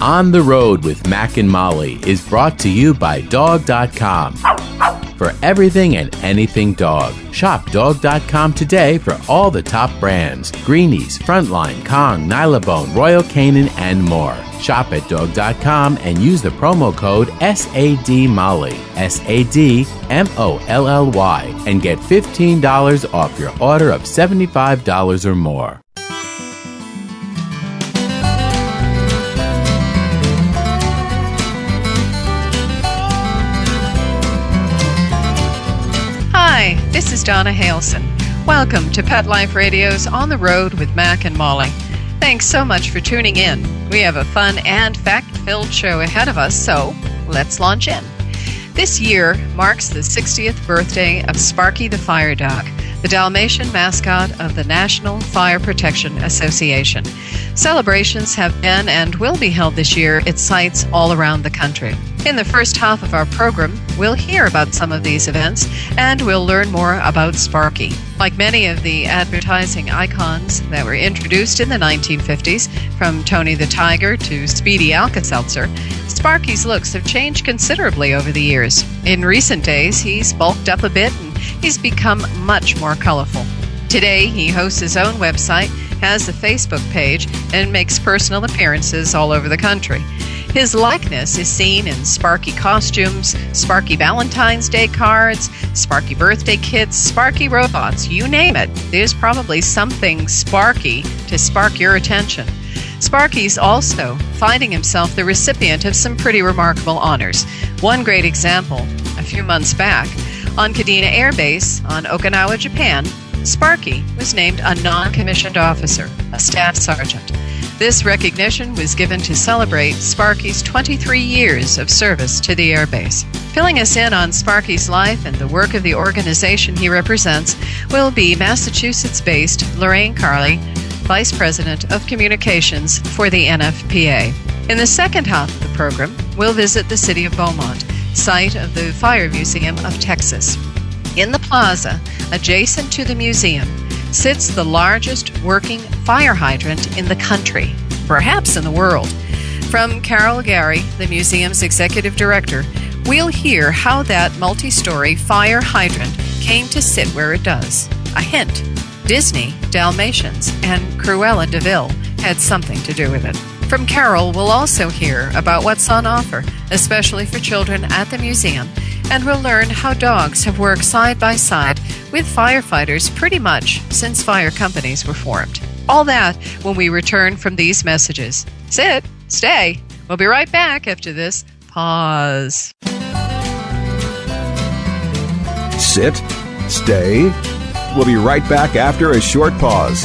On the Road with Mac and Molly is brought to you by Dog.com. For everything and anything dog, shop Dog.com today for all the top brands Greenies, Frontline, Kong, Nylabone, Royal Canin, and more. Shop at Dog.com and use the promo code SADMolly, S A D M O L L Y, and get $15 off your order of $75 or more. Donna Halson. Welcome to Pet Life Radio's On the Road with Mac and Molly. Thanks so much for tuning in. We have a fun and fact filled show ahead of us, so let's launch in. This year marks the 60th birthday of Sparky the Fire Dog, the Dalmatian mascot of the National Fire Protection Association. Celebrations have been and will be held this year at sites all around the country. In the first half of our program, we'll hear about some of these events and we'll learn more about Sparky. Like many of the advertising icons that were introduced in the 1950s, from Tony the Tiger to Speedy Alka Seltzer, Sparky's looks have changed considerably over the years. In recent days, he's bulked up a bit he's become much more colorful. Today, he hosts his own website, has a Facebook page, and makes personal appearances all over the country. His likeness is seen in Sparky costumes, Sparky Valentine's Day cards, Sparky birthday kits, Sparky robots, you name it. There's probably something Sparky to spark your attention. Sparky's also finding himself the recipient of some pretty remarkable honors. One great example, a few months back, on Kadena Air Base on Okinawa, Japan, Sparky was named a non commissioned officer, a staff sergeant. This recognition was given to celebrate Sparky's 23 years of service to the airbase. Filling us in on Sparky's life and the work of the organization he represents will be Massachusetts based Lorraine Carli, Vice President of Communications for the NFPA. In the second half of the program, we'll visit the city of Beaumont, site of the Fire Museum of Texas. In the plaza, adjacent to the museum, sits the largest working fire hydrant in the country, perhaps in the world. From Carol Gary, the museum's executive director, we'll hear how that multi story fire hydrant came to sit where it does. A hint Disney, Dalmatians, and Cruella de Vil had something to do with it. From Carol, we'll also hear about what's on offer, especially for children at the museum, and we'll learn how dogs have worked side by side with firefighters pretty much since fire companies were formed. All that when we return from these messages. Sit, stay. We'll be right back after this pause. Sit, stay. We'll be right back after a short pause.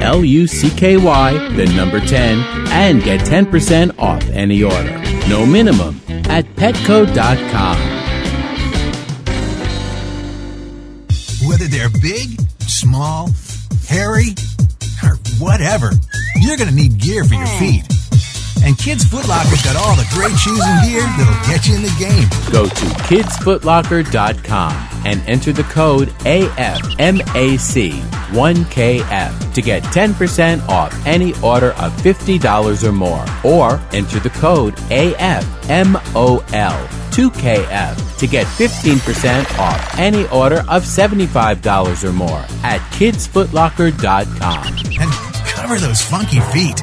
L U C K Y, the number 10, and get 10% off any order. No minimum at petco.com. Whether they're big, small, hairy, or whatever, you're going to need gear for your oh. feet. And Kids Foot Locker's got all the great shoes and gear that'll get you in the game. Go to kidsfootlocker.com and enter the code AFMAC1KF to get 10% off any order of $50 or more. Or enter the code AFMOL2KF to get 15% off any order of $75 or more at kidsfootlocker.com. And cover those funky feet.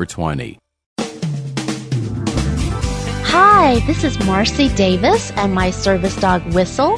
20. Hi, this is Marcy Davis and my service dog Whistle,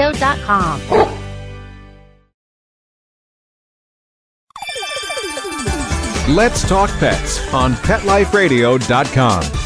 PetLifeRadio.com. Let's Talk Pets on PetLifeRadio.com.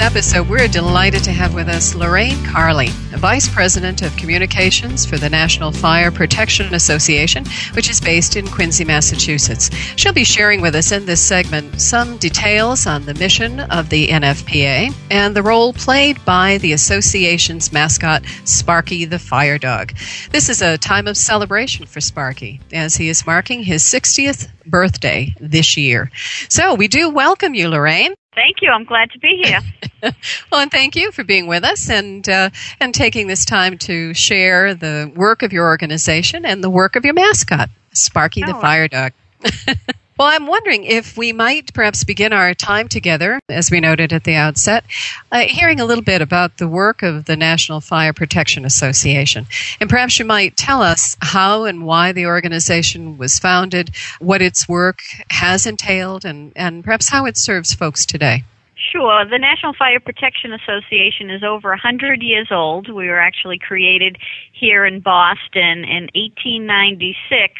this episode, we're delighted to have with us Lorraine Carli, Vice President of Communications for the National Fire Protection Association, which is based in Quincy, Massachusetts. She'll be sharing with us in this segment some details on the mission of the NFPA and the role played by the association's mascot, Sparky the Fire Dog. This is a time of celebration for Sparky as he is marking his 60th birthday this year. So we do welcome you, Lorraine. Thank you. I'm glad to be here. well, and thank you for being with us and uh, and taking this time to share the work of your organization and the work of your mascot, Sparky the Oh. Fire Dog. well, I'm wondering if we might perhaps begin our time together, as we noted at the outset, uh, hearing a little bit about the work of the National Fire Protection Association. And perhaps you might tell us how and why the organization was founded, what its work has entailed, and, and perhaps how it serves folks today. Sure. The National Fire Protection Association is over 100 years old. We were actually created here in Boston in 1896.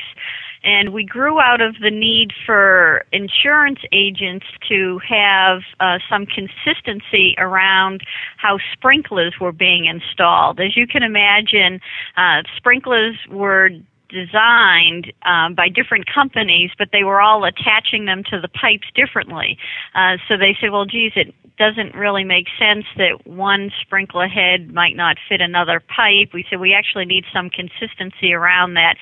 And we grew out of the need for insurance agents to have uh, some consistency around how sprinklers were being installed. As you can imagine, uh, sprinklers were designed um, by different companies, but they were all attaching them to the pipes differently. Uh, so they said, well, geez, it doesn't really make sense that one sprinkler head might not fit another pipe. We said we actually need some consistency around that.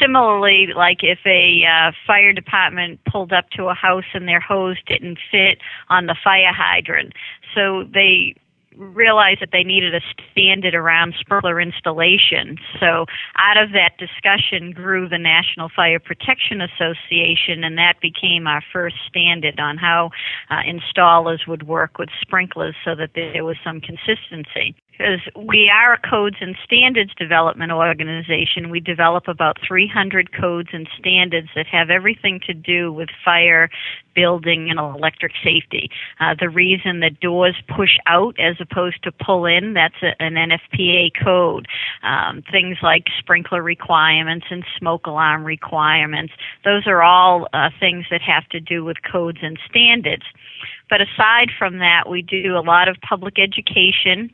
Similarly, like if a uh, fire department pulled up to a house and their hose didn't fit on the fire hydrant, so they realized that they needed a standard around sprinkler installation. So out of that discussion grew the National Fire Protection Association, and that became our first standard on how uh, installers would work with sprinklers so that there was some consistency. Because we are a codes and standards development organization, we develop about 300 codes and standards that have everything to do with fire, building, and electric safety. Uh, the reason that doors push out as opposed to pull in, that's a, an NFPA code. Um, things like sprinkler requirements and smoke alarm requirements, those are all uh, things that have to do with codes and standards. But aside from that, we do a lot of public education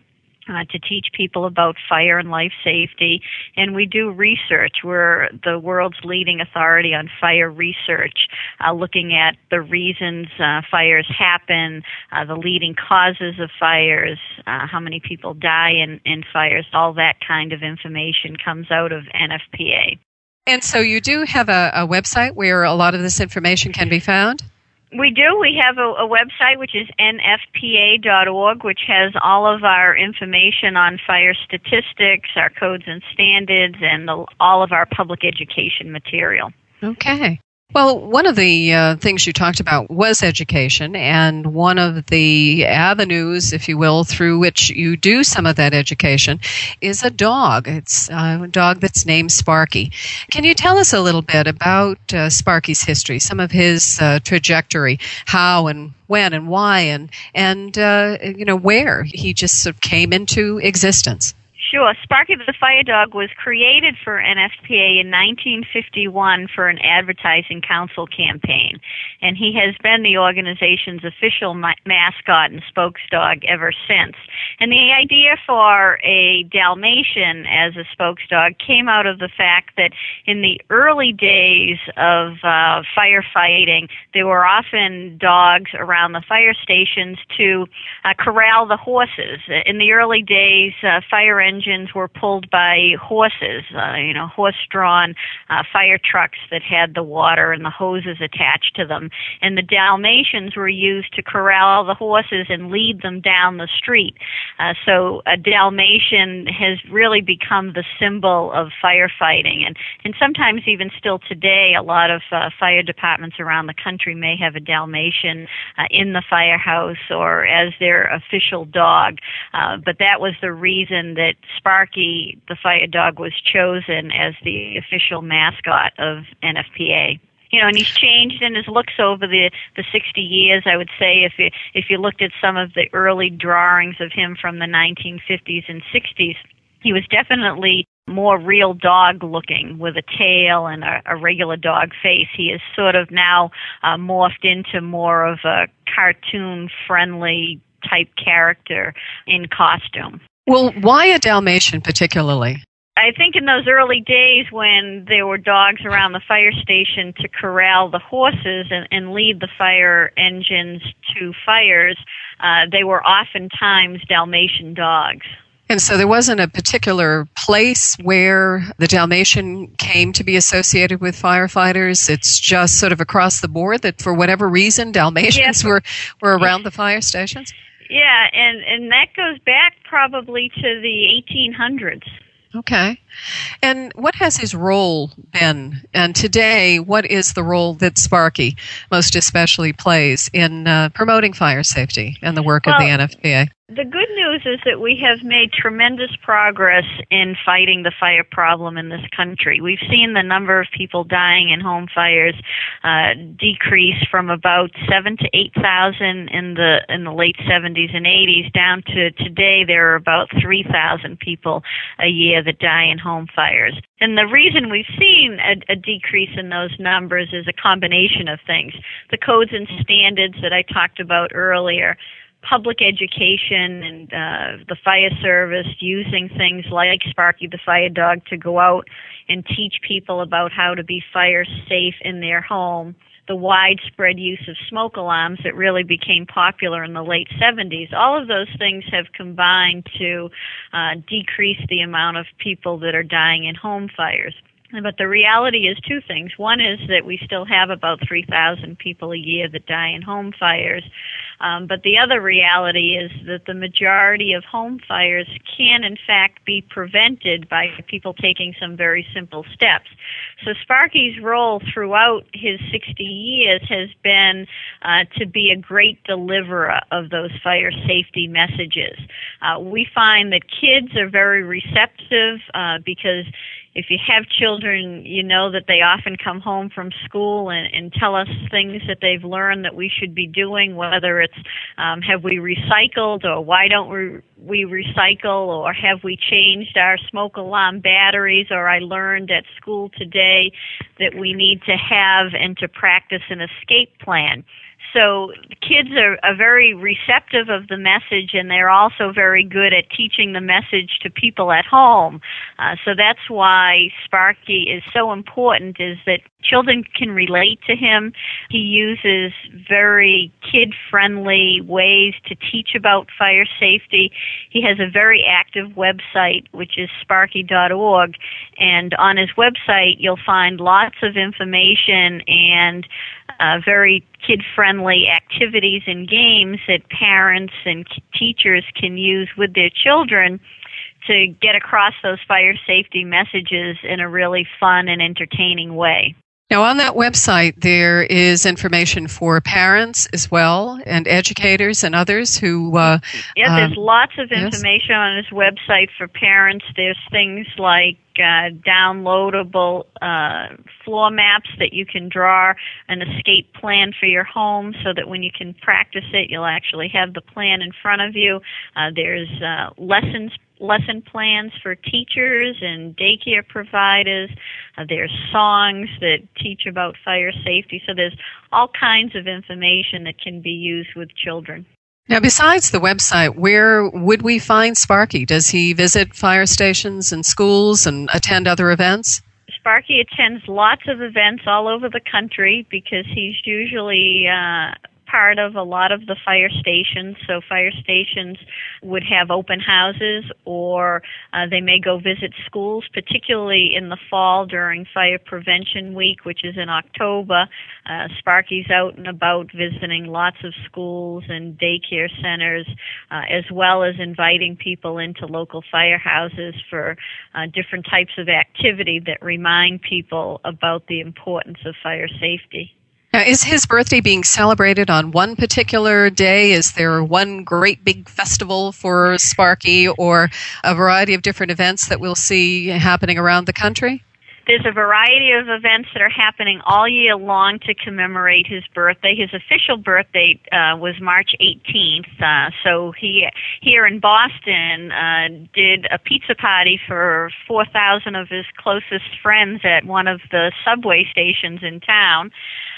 uh, to teach people about fire and life safety. And we do research. We're the world's leading authority on fire research, uh, looking at the reasons uh, fires happen, uh, the leading causes of fires, uh, how many people die in, in fires. All that kind of information comes out of NFPA. And so you do have a, a website where a lot of this information can be found? We do. We have a, a website which is nfpa.org, which has all of our information on fire statistics, our codes and standards, and the, all of our public education material. Okay. Well, one of the uh, things you talked about was education, and one of the avenues, if you will, through which you do some of that education is a dog. It's a dog that's named Sparky. Can you tell us a little bit about uh, Sparky's history, some of his uh, trajectory, how and when and why, and and uh, you know where he just sort of came into existence? Sure. Sparky the Fire Dog was created for NFPA in 1951 for an advertising council campaign, and he has been the organization's official ma- mascot and spokesdog ever since. And the idea for a Dalmatian as a spokesdog came out of the fact that in the early days of uh, firefighting, there were often dogs around the fire stations to uh, corral the horses. In the early days, uh, fire engines engines were pulled by horses, uh, you know, horse-drawn uh, fire trucks that had the water and the hoses attached to them. And the Dalmatians were used to corral the horses and lead them down the street. Uh, so a Dalmatian has really become the symbol of firefighting, and and sometimes even still today, a lot of uh, fire departments around the country may have a Dalmatian uh, in the firehouse or as their official dog. Uh, but that was the reason that Sparky, the fire dog, was chosen as the official mascot of NFPA you know, and he's changed in his looks over the the 60 years. I would say if you if you looked at some of the early drawings of him from the 1950s and 60s, he was definitely more real dog looking with a tail and a, a regular dog face. He is sort of now uh, morphed into more of a cartoon friendly type character in costume. Well, why a Dalmatian particularly? I think in those early days when there were dogs around the fire station to corral the horses and, and lead the fire engines to fires, uh, they were oftentimes Dalmatian dogs. And so there wasn't a particular place where the Dalmatian came to be associated with firefighters. It's just sort of across the board that for whatever reason Dalmatians yes. were, were around the fire stations. Yeah, and and that goes back probably to the 1800s. Okay. And what has his role been? And today, what is the role that Sparky most especially plays in uh, promoting fire safety and the work well, of the NFPA? The good news is that we have made tremendous progress in fighting the fire problem in this country. We've seen the number of people dying in home fires uh, decrease from about seven to eight thousand in the in the late 70s and 80s down to today there are about 3,000 people a year that die in home fires. And the reason we've seen a, a decrease in those numbers is a combination of things. The codes and standards that I talked about earlier public education and uh, the fire service using things like Sparky the fire dog to go out and teach people about how to be fire safe in their home. The widespread use of smoke alarms that really became popular in the late 70s. All of those things have combined to uh, decrease the amount of people that are dying in home fires. But the reality is two things. One is that we still have about 3,000 people a year that die in home fires. Um, but the other reality is that the majority of home fires can, in fact, be prevented by people taking some very simple steps. So Sparky's role throughout his 60 years has been uh, to be a great deliverer of those fire safety messages. Uh, we find that kids are very receptive uh, because if you have children, you know that they often come home from school and, and tell us things that they've learned that we should be doing, whether it's um, have we recycled or why don't we, we recycle or have we changed our smoke alarm batteries or I learned at school today that we need to have and to practice an escape plan so kids are, are very receptive of the message and they're also very good at teaching the message to people at home. Uh, so that's why sparky is so important is that children can relate to him. He uses very kid friendly ways to teach about fire safety. He has a very active website which is sparky.org and on his website you'll find lots of information and uh, very kid friendly activities and games that parents and teachers can use with their children to get across those fire safety messages in a really fun and entertaining way. Now, on that website, there is information for parents as well, and educators and others who. Uh, yeah, there's um, lots of yes. information on his website for parents. There's things like uh, downloadable uh, floor maps that you can draw an escape plan for your home so that when you can practice it, you'll actually have the plan in front of you. Uh, there's uh, lessons lesson plans for teachers and daycare providers. Uh, there's songs that teach about fire safety. So there's all kinds of information that can be used with children. Now, besides the website, where would we find Sparky? Does he visit fire stations and schools and attend other events? Sparky attends lots of events all over the country because he's usually uh, part of a lot of the fire stations. So fire stations would have open houses or uh, they may go visit schools, particularly in the fall during Fire Prevention Week, which is in October. Uh, Sparky's out and about visiting lots of schools and daycare centers, uh, as well as inviting people into local firehouses for uh, different types of activity that remind people about the importance of fire safety. Now, is his birthday being celebrated on one particular day? Is there one great big festival for Sparky or a variety of different events that we'll see happening around the country? There's a variety of events that are happening all year long to commemorate his birthday. His official birthday uh, was March 18th, uh, so he here in Boston uh, did a pizza party for 4,000 of his closest friends at one of the subway stations in town.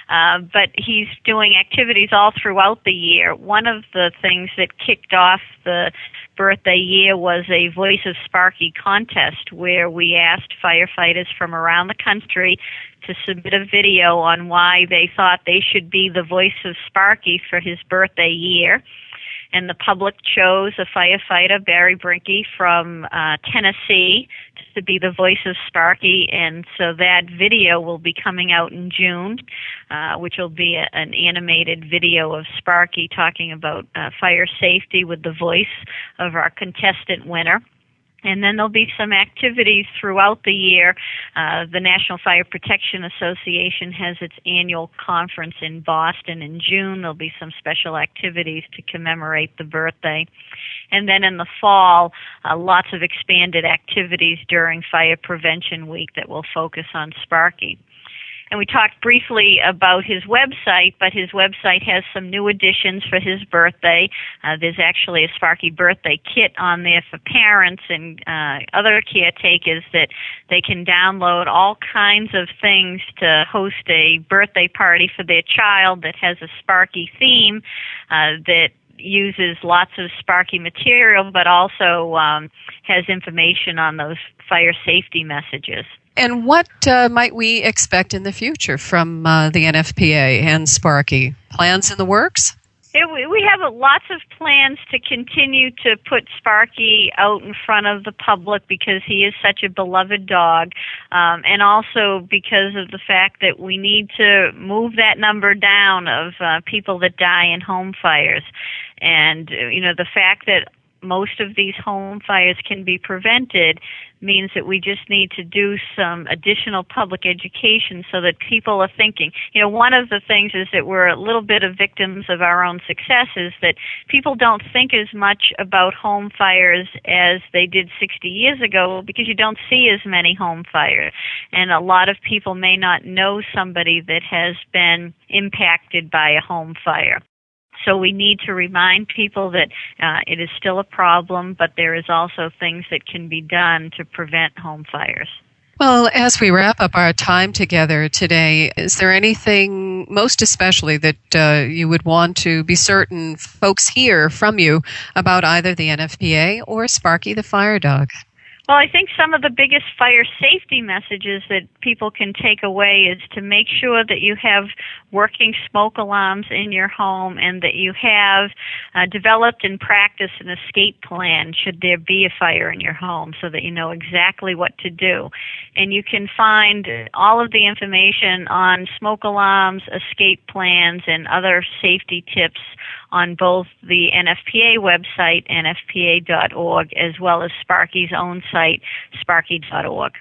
Uh, but he's doing activities all throughout the year. One of the things that kicked off the birthday year was a Voice of Sparky contest where we asked firefighters from around the country to submit a video on why they thought they should be the voice of Sparky for his birthday year and the public chose a firefighter, Barry Brinke from uh, Tennessee, to be the voice of Sparky. And so that video will be coming out in June, uh, which will be a, an animated video of Sparky talking about uh, fire safety with the voice of our contestant winner. And then there'll be some activities throughout the year. Uh, the National Fire Protection Association has its annual conference in Boston in June. There'll be some special activities to commemorate the birthday. And then in the fall, uh, lots of expanded activities during Fire Prevention Week that will focus on Sparky. And we talked briefly about his website, but his website has some new additions for his birthday. Uh, there's actually a Sparky birthday kit on there for parents and uh, other caretakers that they can download all kinds of things to host a birthday party for their child that has a Sparky theme uh, that uses lots of Sparky material, but also um, has information on those fire safety messages. And what uh, might we expect in the future from uh, the NFPA and Sparky? Plans in the works? We have lots of plans to continue to put Sparky out in front of the public because he is such a beloved dog, um, and also because of the fact that we need to move that number down of uh, people that die in home fires. And, you know, the fact that most of these home fires can be prevented means that we just need to do some additional public education so that people are thinking. You know, one of the things is that we're a little bit of victims of our own success is that people don't think as much about home fires as they did 60 years ago because you don't see as many home fires. And a lot of people may not know somebody that has been impacted by a home fire. So we need to remind people that uh, it is still a problem, but there is also things that can be done to prevent home fires. Well, as we wrap up our time together today, is there anything most especially that uh, you would want to be certain folks hear from you about either the NFPA or Sparky the Fire Dog? Well, I think some of the biggest fire safety messages that people can take away is to make sure that you have working smoke alarms in your home and that you have uh, developed and practiced an escape plan should there be a fire in your home so that you know exactly what to do. And you can find all of the information on smoke alarms, escape plans, and other safety tips on both the NFPA website, nfpa.org, as well as Sparky's own site, sparky.org.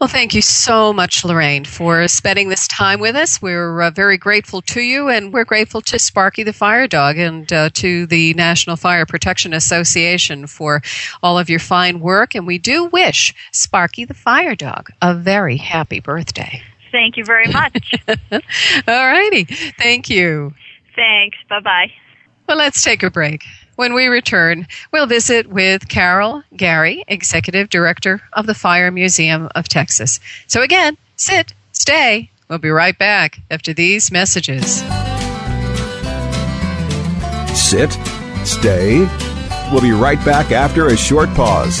Well, thank you so much, Lorraine, for spending this time with us. We're uh, very grateful to you, and we're grateful to Sparky the Fire Dog and uh, to the National Fire Protection Association for all of your fine work. And we do wish Sparky the Fire Dog a very happy birthday. Thank you very much. all righty. Thank you. Thanks. Bye bye. Well, let's take a break. When we return, we'll visit with Carol Gary, Executive Director of the Fire Museum of Texas. So, again, sit, stay. We'll be right back after these messages. Sit, stay. We'll be right back after a short pause.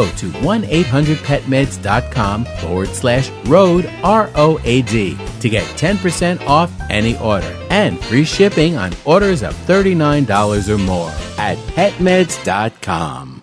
to 1-800-PetMeds.com forward slash road, R-O-A-D, to get 10% off any order and free shipping on orders of $39 or more at PetMeds.com.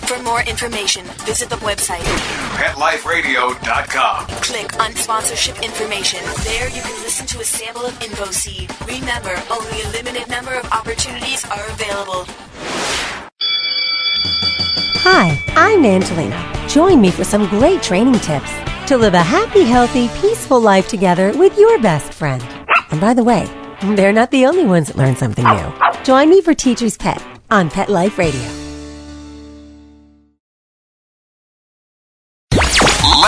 For more information, visit the website PetLifeRadio.com. Click on sponsorship information. There you can listen to a sample of InfoSeed. Remember, only a limited number of opportunities are available. Hi, I'm Angelina. Join me for some great training tips to live a happy, healthy, peaceful life together with your best friend. And by the way, they're not the only ones that learn something new. Join me for Teacher's Pet on Pet Life Radio.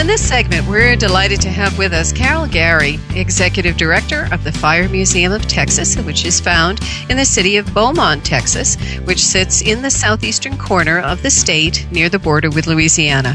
in this segment, we're delighted to have with us Carol Gary, Executive Director of the Fire Museum of Texas, which is found in the city of Beaumont, Texas, which sits in the southeastern corner of the state near the border with Louisiana.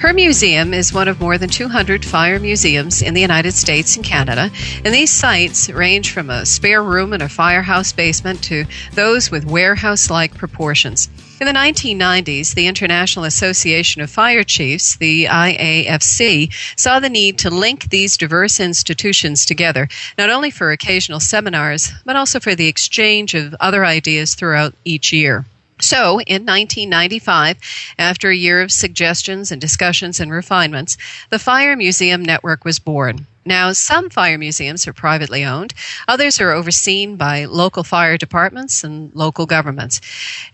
Her museum is one of more than 200 fire museums in the United States and Canada, and these sites range from a spare room in a firehouse basement to those with warehouse like proportions. In the 1990s, the International Association of Fire Chiefs, the IAFC, saw the need to link these diverse institutions together, not only for occasional seminars, but also for the exchange of other ideas throughout each year. So, in 1995, after a year of suggestions and discussions and refinements, the Fire Museum Network was born. Now, some fire museums are privately owned, others are overseen by local fire departments and local governments.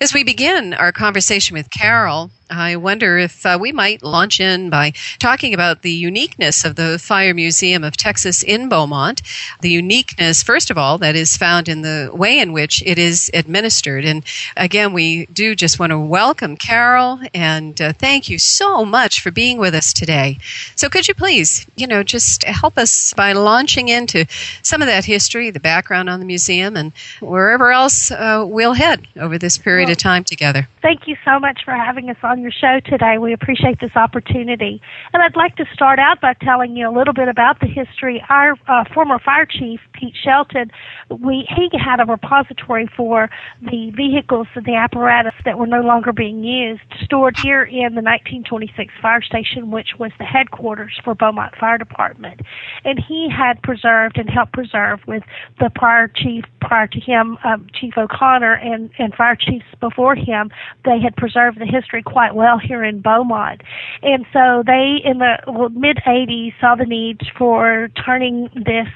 As we begin our conversation with Carol, I wonder if uh, we might launch in by talking about the uniqueness of the Fire Museum of Texas in Beaumont. The uniqueness, first of all, that is found in the way in which it is administered. And again, we do just want to welcome Carol and uh, thank you so much for being with us today. So, could you please, you know, just help us by launching into some of that history, the background on the museum, and wherever else uh, we'll head over this period well, of time together? Thank you so much for having us on your show today. We appreciate this opportunity. And I'd like to start out by telling you a little bit about the history. Our uh, former fire chief, Pete Shelton, we he had a repository for the vehicles and the apparatus that were no longer being used stored here in the 1926 fire station, which was the headquarters for Beaumont Fire Department. And he had preserved and helped preserve with the prior chief prior to him, um, Chief O'Connor, and, and fire chiefs before him. They had preserved the history quite well here in Beaumont. And so they, in the mid 80s, saw the need for turning this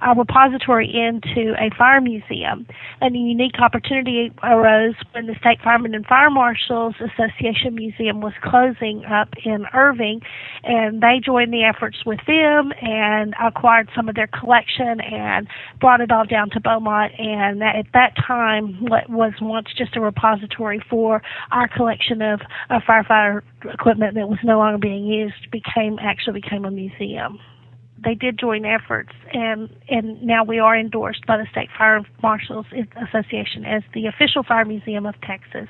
our repository into a fire museum. And a unique opportunity arose when the State Firemen and Fire Marshals Association Museum was closing up in Irving, and they joined the efforts with them and acquired some of their collection and brought it all down to Beaumont. And at that time, what was once just a repository for our collection of, of firefighter equipment that was no longer being used became actually became a museum they did join efforts and and now we are endorsed by the State Fire Marshals Association as the official fire museum of Texas.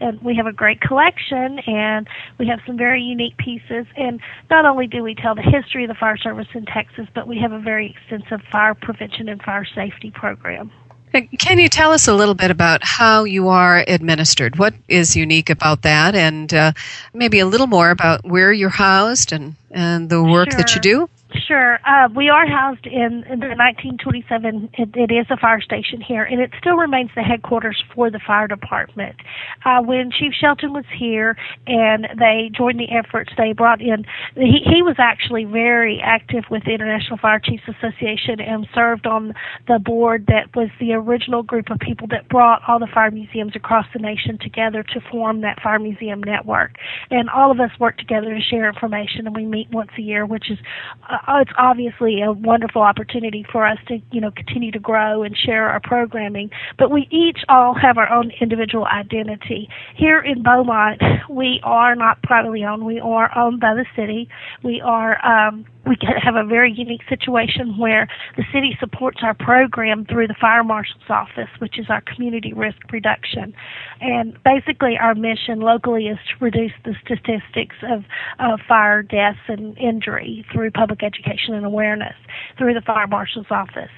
And we have a great collection and we have some very unique pieces and not only do we tell the history of the fire service in Texas, but we have a very extensive fire prevention and fire safety program. Can you tell us a little bit about how you are administered? What is unique about that, and uh, maybe a little more about where you're housed and, and the work sure. that you do? Sure. Uh, we are housed in, in the 1927. It, it is a fire station here, and it still remains the headquarters for the fire department. Uh, when Chief Shelton was here and they joined the efforts, they brought in. He, he was actually very active with the International Fire Chiefs Association and served on the board that was the original group of people that brought all the fire museums across the nation together to form that fire museum network. And all of us work together to share information, and we meet once a year, which is uh, it's obviously a wonderful opportunity for us to you know continue to grow and share our programming. But we each all have our own individual identity. Here in beaumont we are not privately owned. We are owned by the city. We are um we have a very unique situation where the city supports our program through the fire marshal's office, which is our community risk reduction. And basically, our mission locally is to reduce the statistics of, of fire deaths and injury through public education and awareness through the fire marshal's office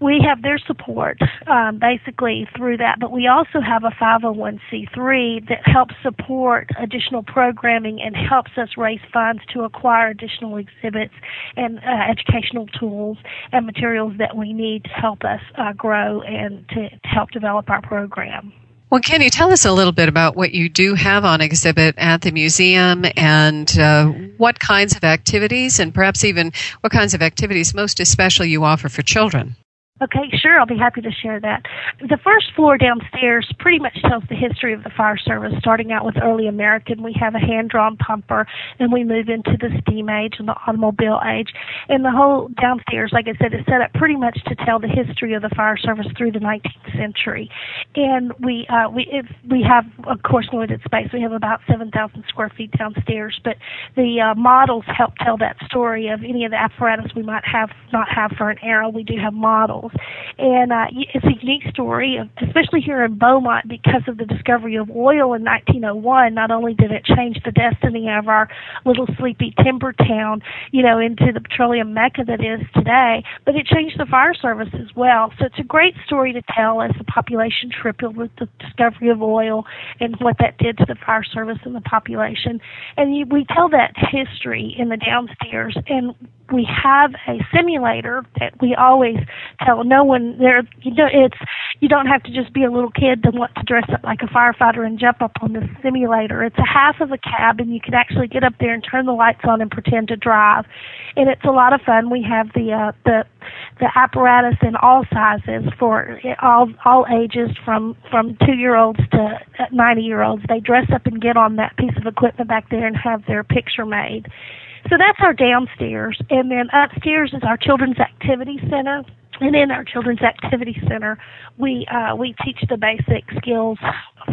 we have their support um, basically through that, but we also have a 501c3 that helps support additional programming and helps us raise funds to acquire additional exhibits and uh, educational tools and materials that we need to help us uh, grow and to, to help develop our program. Well, can you tell us a little bit about what you do have on exhibit at the museum and uh, what kinds of activities and perhaps even what kinds of activities most especially you offer for children? Okay, sure. I'll be happy to share that. The first floor downstairs pretty much tells the history of the fire service, starting out with early American. We have a hand drawn pumper, and we move into the steam age and the automobile age. And the whole downstairs, like I said, is set up pretty much to tell the history of the fire service through the 19th century. And we uh, we we have, of course, limited space. We have about 7,000 square feet downstairs, but the uh, models help tell that story of any of the apparatus we might have not have for an era. We do have models and uh, it's a unique story, especially here in Beaumont, because of the discovery of oil in 1901. Not only did it change the destiny of our little sleepy timber town, you know, into the petroleum mecca that is today, but it changed the fire service as well. So it's a great story to tell as the population tripled with the discovery of oil and what that did to the fire service and the population. And you, we tell that history in the downstairs, and we have a simulator that we always tell no one there. You know it's you don't have to just be a little kid to want to dress up like a firefighter and jump up on the simulator. It's a half of a cab and you can actually get up there and turn the lights on and pretend to drive. And it's a lot of fun. We have the uh the the apparatus in all sizes for all all ages from from two year olds to ninety year olds they dress up and get on that piece of equipment back there and have their picture made so that's our downstairs. And then upstairs is our Children's Activity Center. And in our Children's Activity Center, we uh, we teach the basic skills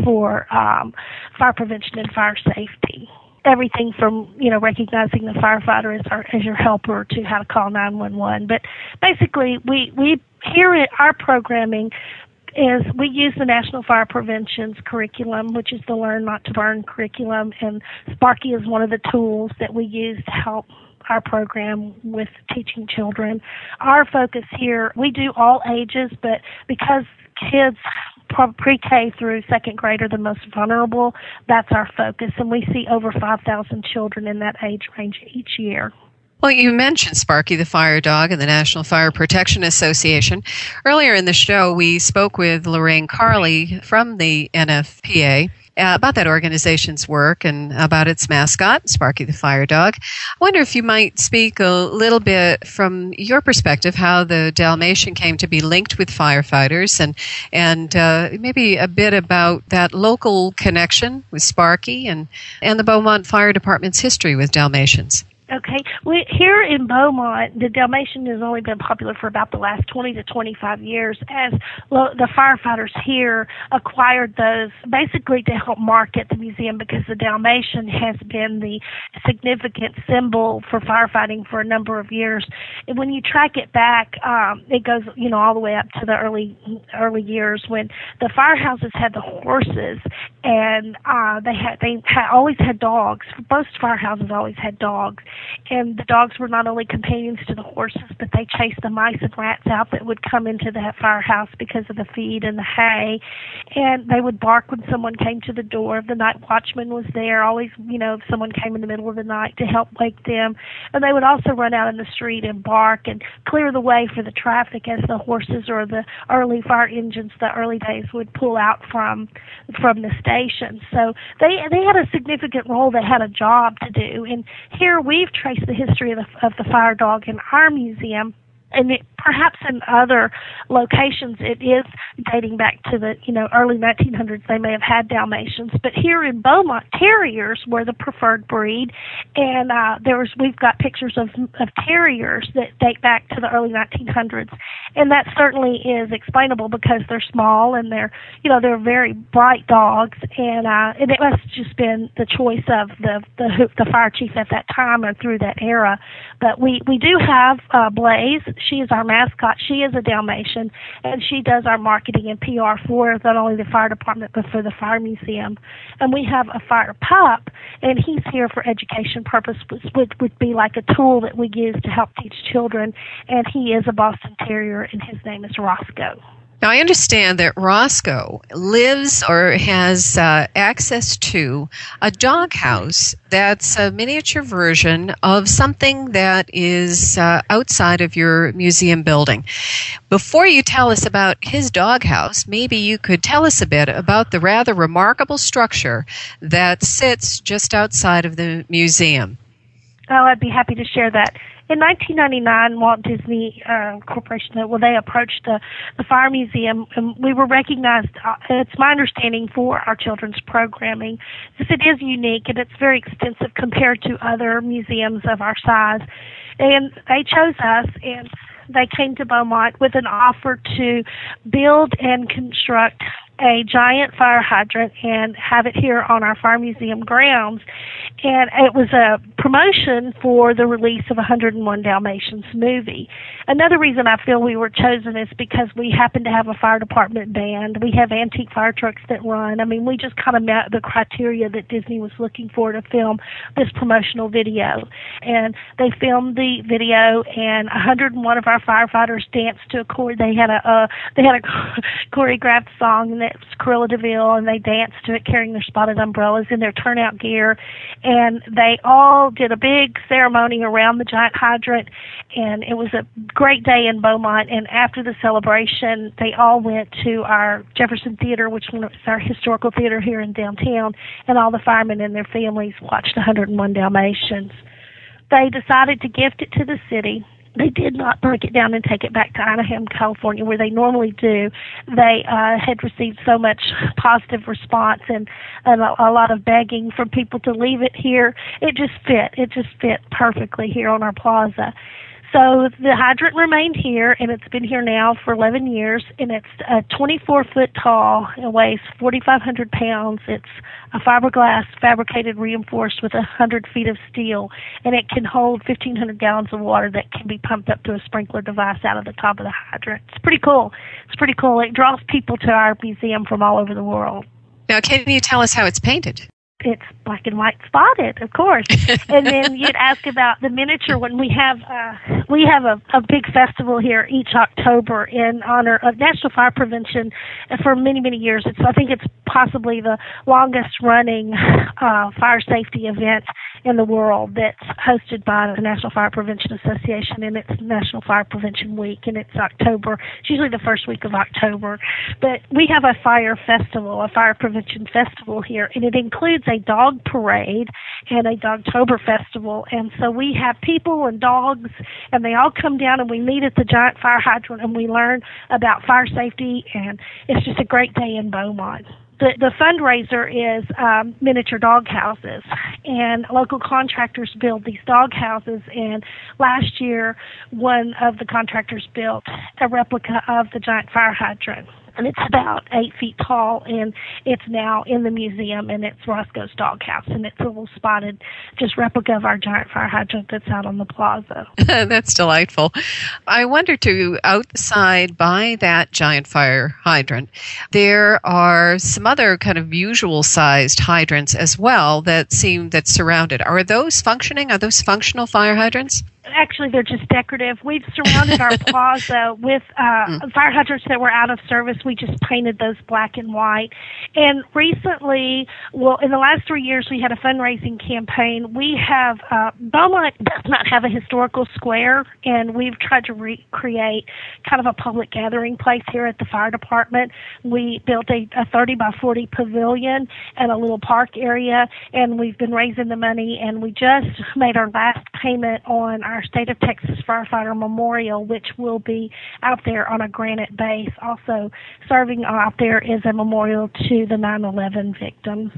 for um, fire prevention and fire safety. Everything from you know recognizing the firefighter as our as your helper to how to call 911. But basically, we we here at our programming is we use the National Fire Prevention's curriculum, which is the Learn Not to Burn curriculum, and Sparky is one of the tools that we use to help our program with teaching children. Our focus here, we do all ages, but because kids pre-K through second grade are the most vulnerable, that's our focus, and we see over 5,000 children in that age range each year. Well, you mentioned Sparky the Fire Dog and the National Fire Protection Association. Earlier in the show, we spoke with Lorraine Carli from the NFPA uh, about that organization's work and about its mascot, Sparky the Fire Dog. I wonder if you might speak a little bit from your perspective how the Dalmatian came to be linked with firefighters and and uh, maybe a bit about that local connection with Sparky and and the Beaumont Fire Department's history with Dalmatians. Okay, we, here in Beaumont, the Dalmatian has only been popular for about the last 20 to 25 years as lo- the firefighters here acquired those basically to help market the museum because the Dalmatian has been the significant symbol for firefighting for a number of years. And when you track it back, um, it goes, you know, all the way up to the early early years when the firehouses had the horses and uh, they had they had always had dogs. Most firehouses always had dogs and the dogs were not only companions to the horses, but they chased the mice and rats out that would come into that firehouse because of the feed and the hay. And they would bark when someone came to the door. The night watchman was there, always, you know, if someone came in the middle of the night to help wake them. And they would also run out in the street and bark and clear the way for the traffic as the horses or the early fire engines, the early days, would pull out from from the station. So they they had a significant role. They had a job to do. And here we've traced the history of the, of the fire dog in our museum and it, perhaps in other locations it is dating back to the you know early 1900s they may have had dalmatians. But here in beaumont terriers were the preferred breed. And uh there was we've got pictures of of terriers that date back to the early 1900s and that certainly is explainable because they're small and they're you know they're very bright dogs. And uh and it must have just been the choice of the the the fire chief at that time or through that era. But we we do have uh blaze she is our mascot. She is a Dalmatian, and she does our marketing and PR for not only the fire department but for the fire museum. And we have a fire pup, and he's here for education purpose, which would, would be like a tool that we use to help teach children. And he is a Boston Terrier, and his name is Roscoe. Now, I understand that Roscoe lives or has uh, access to a doghouse that's a miniature version of something that is uh, outside of your museum building. Before you tell us about his doghouse, maybe you could tell us a bit about the rather remarkable structure that sits just outside of the museum. Oh, I'd be happy to share that in 1999, Walt Disney uh, Corporation, well, they approached the, the Fire Museum, and we were recognized. Uh, it's my understanding for our children's programming, since it is unique and it's very extensive compared to other museums of our size. And they chose us, and they came to Beaumont with an offer to build and construct a giant fire hydrant and have it here on our fire museum grounds. And it was a promotion for the release of 101 Dalmatians movie. Another reason I feel we were chosen is because we happen to have a fire department band. We have antique fire trucks that run. I mean, we just kind of met the criteria that Disney was looking for to film this promotional video. And they filmed the video, and 101 of our firefighters danced to a chord. They had a uh, they had a choreographed song, and it was Cruella de Vil, and they danced to it carrying their spotted umbrellas in their turnout gear. And they all did a big ceremony around the giant hydrant, and it was a great day in Beaumont. And after the celebration, they all went to our Jefferson Theater, which is our historical theater here in downtown, and all the firemen and their families watched 101 Dalmatians. They decided to gift it to the city they did not break it down and take it back to Anaheim, California, where they normally do. They uh, had received so much positive response and, and a, a lot of begging from people to leave it here. It just fit. It just fit perfectly here on our plaza. So the hydrant remained here, and it's been here now for 11 years, and it's uh, 24 foot tall. It weighs 4,500 pounds. It's a fiberglass fabricated reinforced with 100 feet of steel, and it can hold 1,500 gallons of water that can be pumped up to a sprinkler device out of the top of the hydrant. It's pretty cool. It's pretty cool. It draws people to our museum from all over the world. Now, can you tell us how it's painted? It's black and white spotted, of course. and then you'd ask about the miniature one. We have uh, we have a, a big festival here each October in honor of National Fire Prevention for many many years. It's I think it's possibly the longest running uh, fire safety event in the world that's hosted by the National Fire Prevention Association, and it's National Fire Prevention Week, and it's October. It's usually the first week of October. But we have a fire festival, a fire prevention festival here, and it includes a dog parade and a Dogtober festival. And so we have people and dogs, and they all come down and we meet at the giant fire hydrant and we learn about fire safety, and it's just a great day in Beaumont the, the fundraiser is um, miniature dog houses, and local contractors build these dog houses. And last year, one of the contractors built a replica of the giant fire hydrant and it's about eight feet tall, and it's now in the museum, and it's Roscoe's Doghouse, and it's a little spotted, just replica of our giant fire hydrant that's out on the plaza. that's delightful. I wonder too, outside by that giant fire hydrant, there are some other kind of usual sized hydrants as well that seem that surrounded. Are those functioning? Are those functional fire hydrants? Actually they're just decorative. We've surrounded our plaza with uh, mm. fire hydrants that were out of service. We just painted those black and white. And recently, well, in the last three years, we had a fundraising campaign. We have uh, Beaumont does not have a historical square, and we've tried to recreate kind of a public gathering place here at the fire department. We built a, a 30 by 40 pavilion and a little park area, and we've been raising the money. And we just made our last payment on our State of Texas Firefighter Memorial, which will be out there on a granite base. Also, serving out there is a memorial to the 9 11 victims.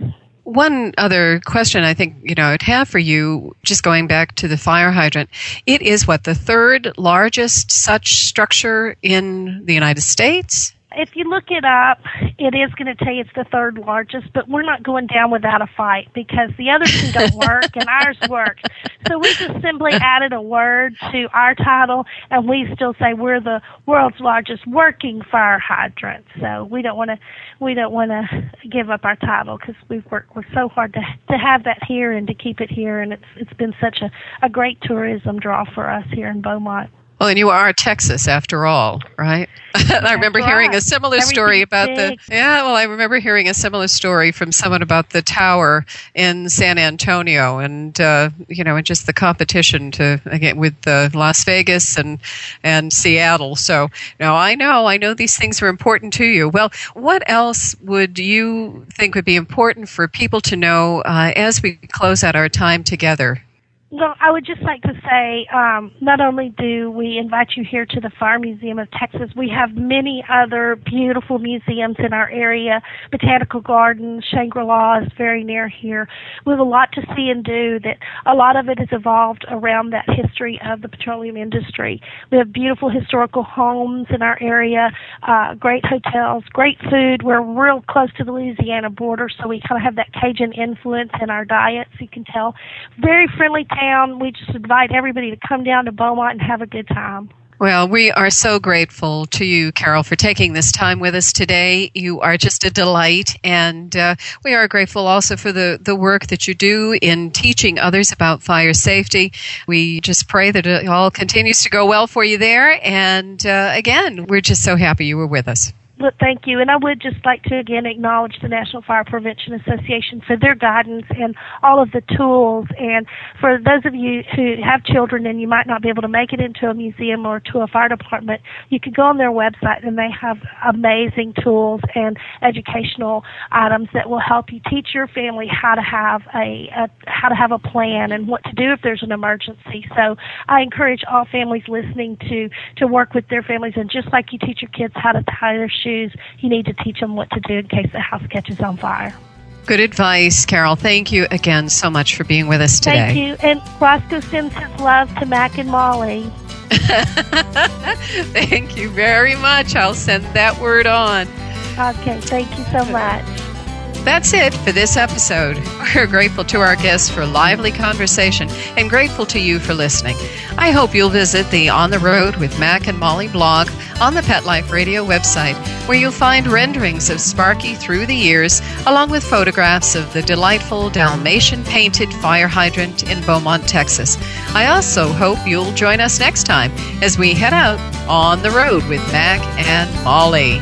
One other question I think, you know, I'd have for you, just going back to the fire hydrant. It is what, the third largest such structure in the United States? If you look it up, it is going to tell you it's the third largest, but we're not going down without a fight because the other two don't work and ours works. So we just simply added a word to our title and we still say we're the world's largest working fire hydrant. So we don't want to, we don't want to give up our title because we've worked we're so hard to, to have that here and to keep it here. And it's, it's been such a, a great tourism draw for us here in Beaumont. Well, and you are Texas after all, right? I remember right. hearing a similar story about big. the Yeah, well, I remember hearing a similar story from someone about the tower in San Antonio and uh, you know, and just the competition to again with uh, Las Vegas and and Seattle. So, now I know, I know these things are important to you. Well, what else would you think would be important for people to know uh, as we close out our time together? Well, I would just like to say, um, not only do we invite you here to the Fire Museum of Texas, we have many other beautiful museums in our area. Botanical Gardens, Shangri-La is very near here. We have a lot to see and do that a lot of it is evolved around that history of the petroleum industry. We have beautiful historical homes in our area, uh, great hotels, great food. We're real close to the Louisiana border, so we kind of have that Cajun influence in our diets, you can tell. Very friendly We just invite everybody to come down to Beaumont and have a good time. Well, we are so grateful to you, Carol, for taking this time with us today. You are just a delight, and uh, we are grateful also for the, the work that you do in teaching others about fire safety. We just pray that it all continues to go well for you there, and uh, again, we're just so happy you were with us. Well, thank you. And I would just like to again acknowledge the National Fire Prevention Association for their guidance and all of the tools. And for those of you who have children and you might not be able to make it into a museum or to a fire department, you could go on their website and they have amazing tools and educational items that will help you teach your family how to have a, a how to have a plan and what to do if there's an emergency. So I encourage all families listening to to work with their families and just like you teach your kids how to tie their shoes, you need to teach them what to do in case the house catches on fire. Good advice, Carol. Thank you again so much for being with us today. Thank you. And Roscoe sends his love to Mac and Molly. thank you very much. I'll send that word on. Okay, thank you so much. That's it for this episode. We're grateful to our guests for lively conversation and grateful to you for listening. I hope you'll visit the On the Road with Mac and Molly blog on the Pet Life Radio website, where you'll find renderings of Sparky through the years, along with photographs of the delightful Dalmatian painted fire hydrant in Beaumont, Texas. I also hope you'll join us next time as we head out on the road with Mac and Molly.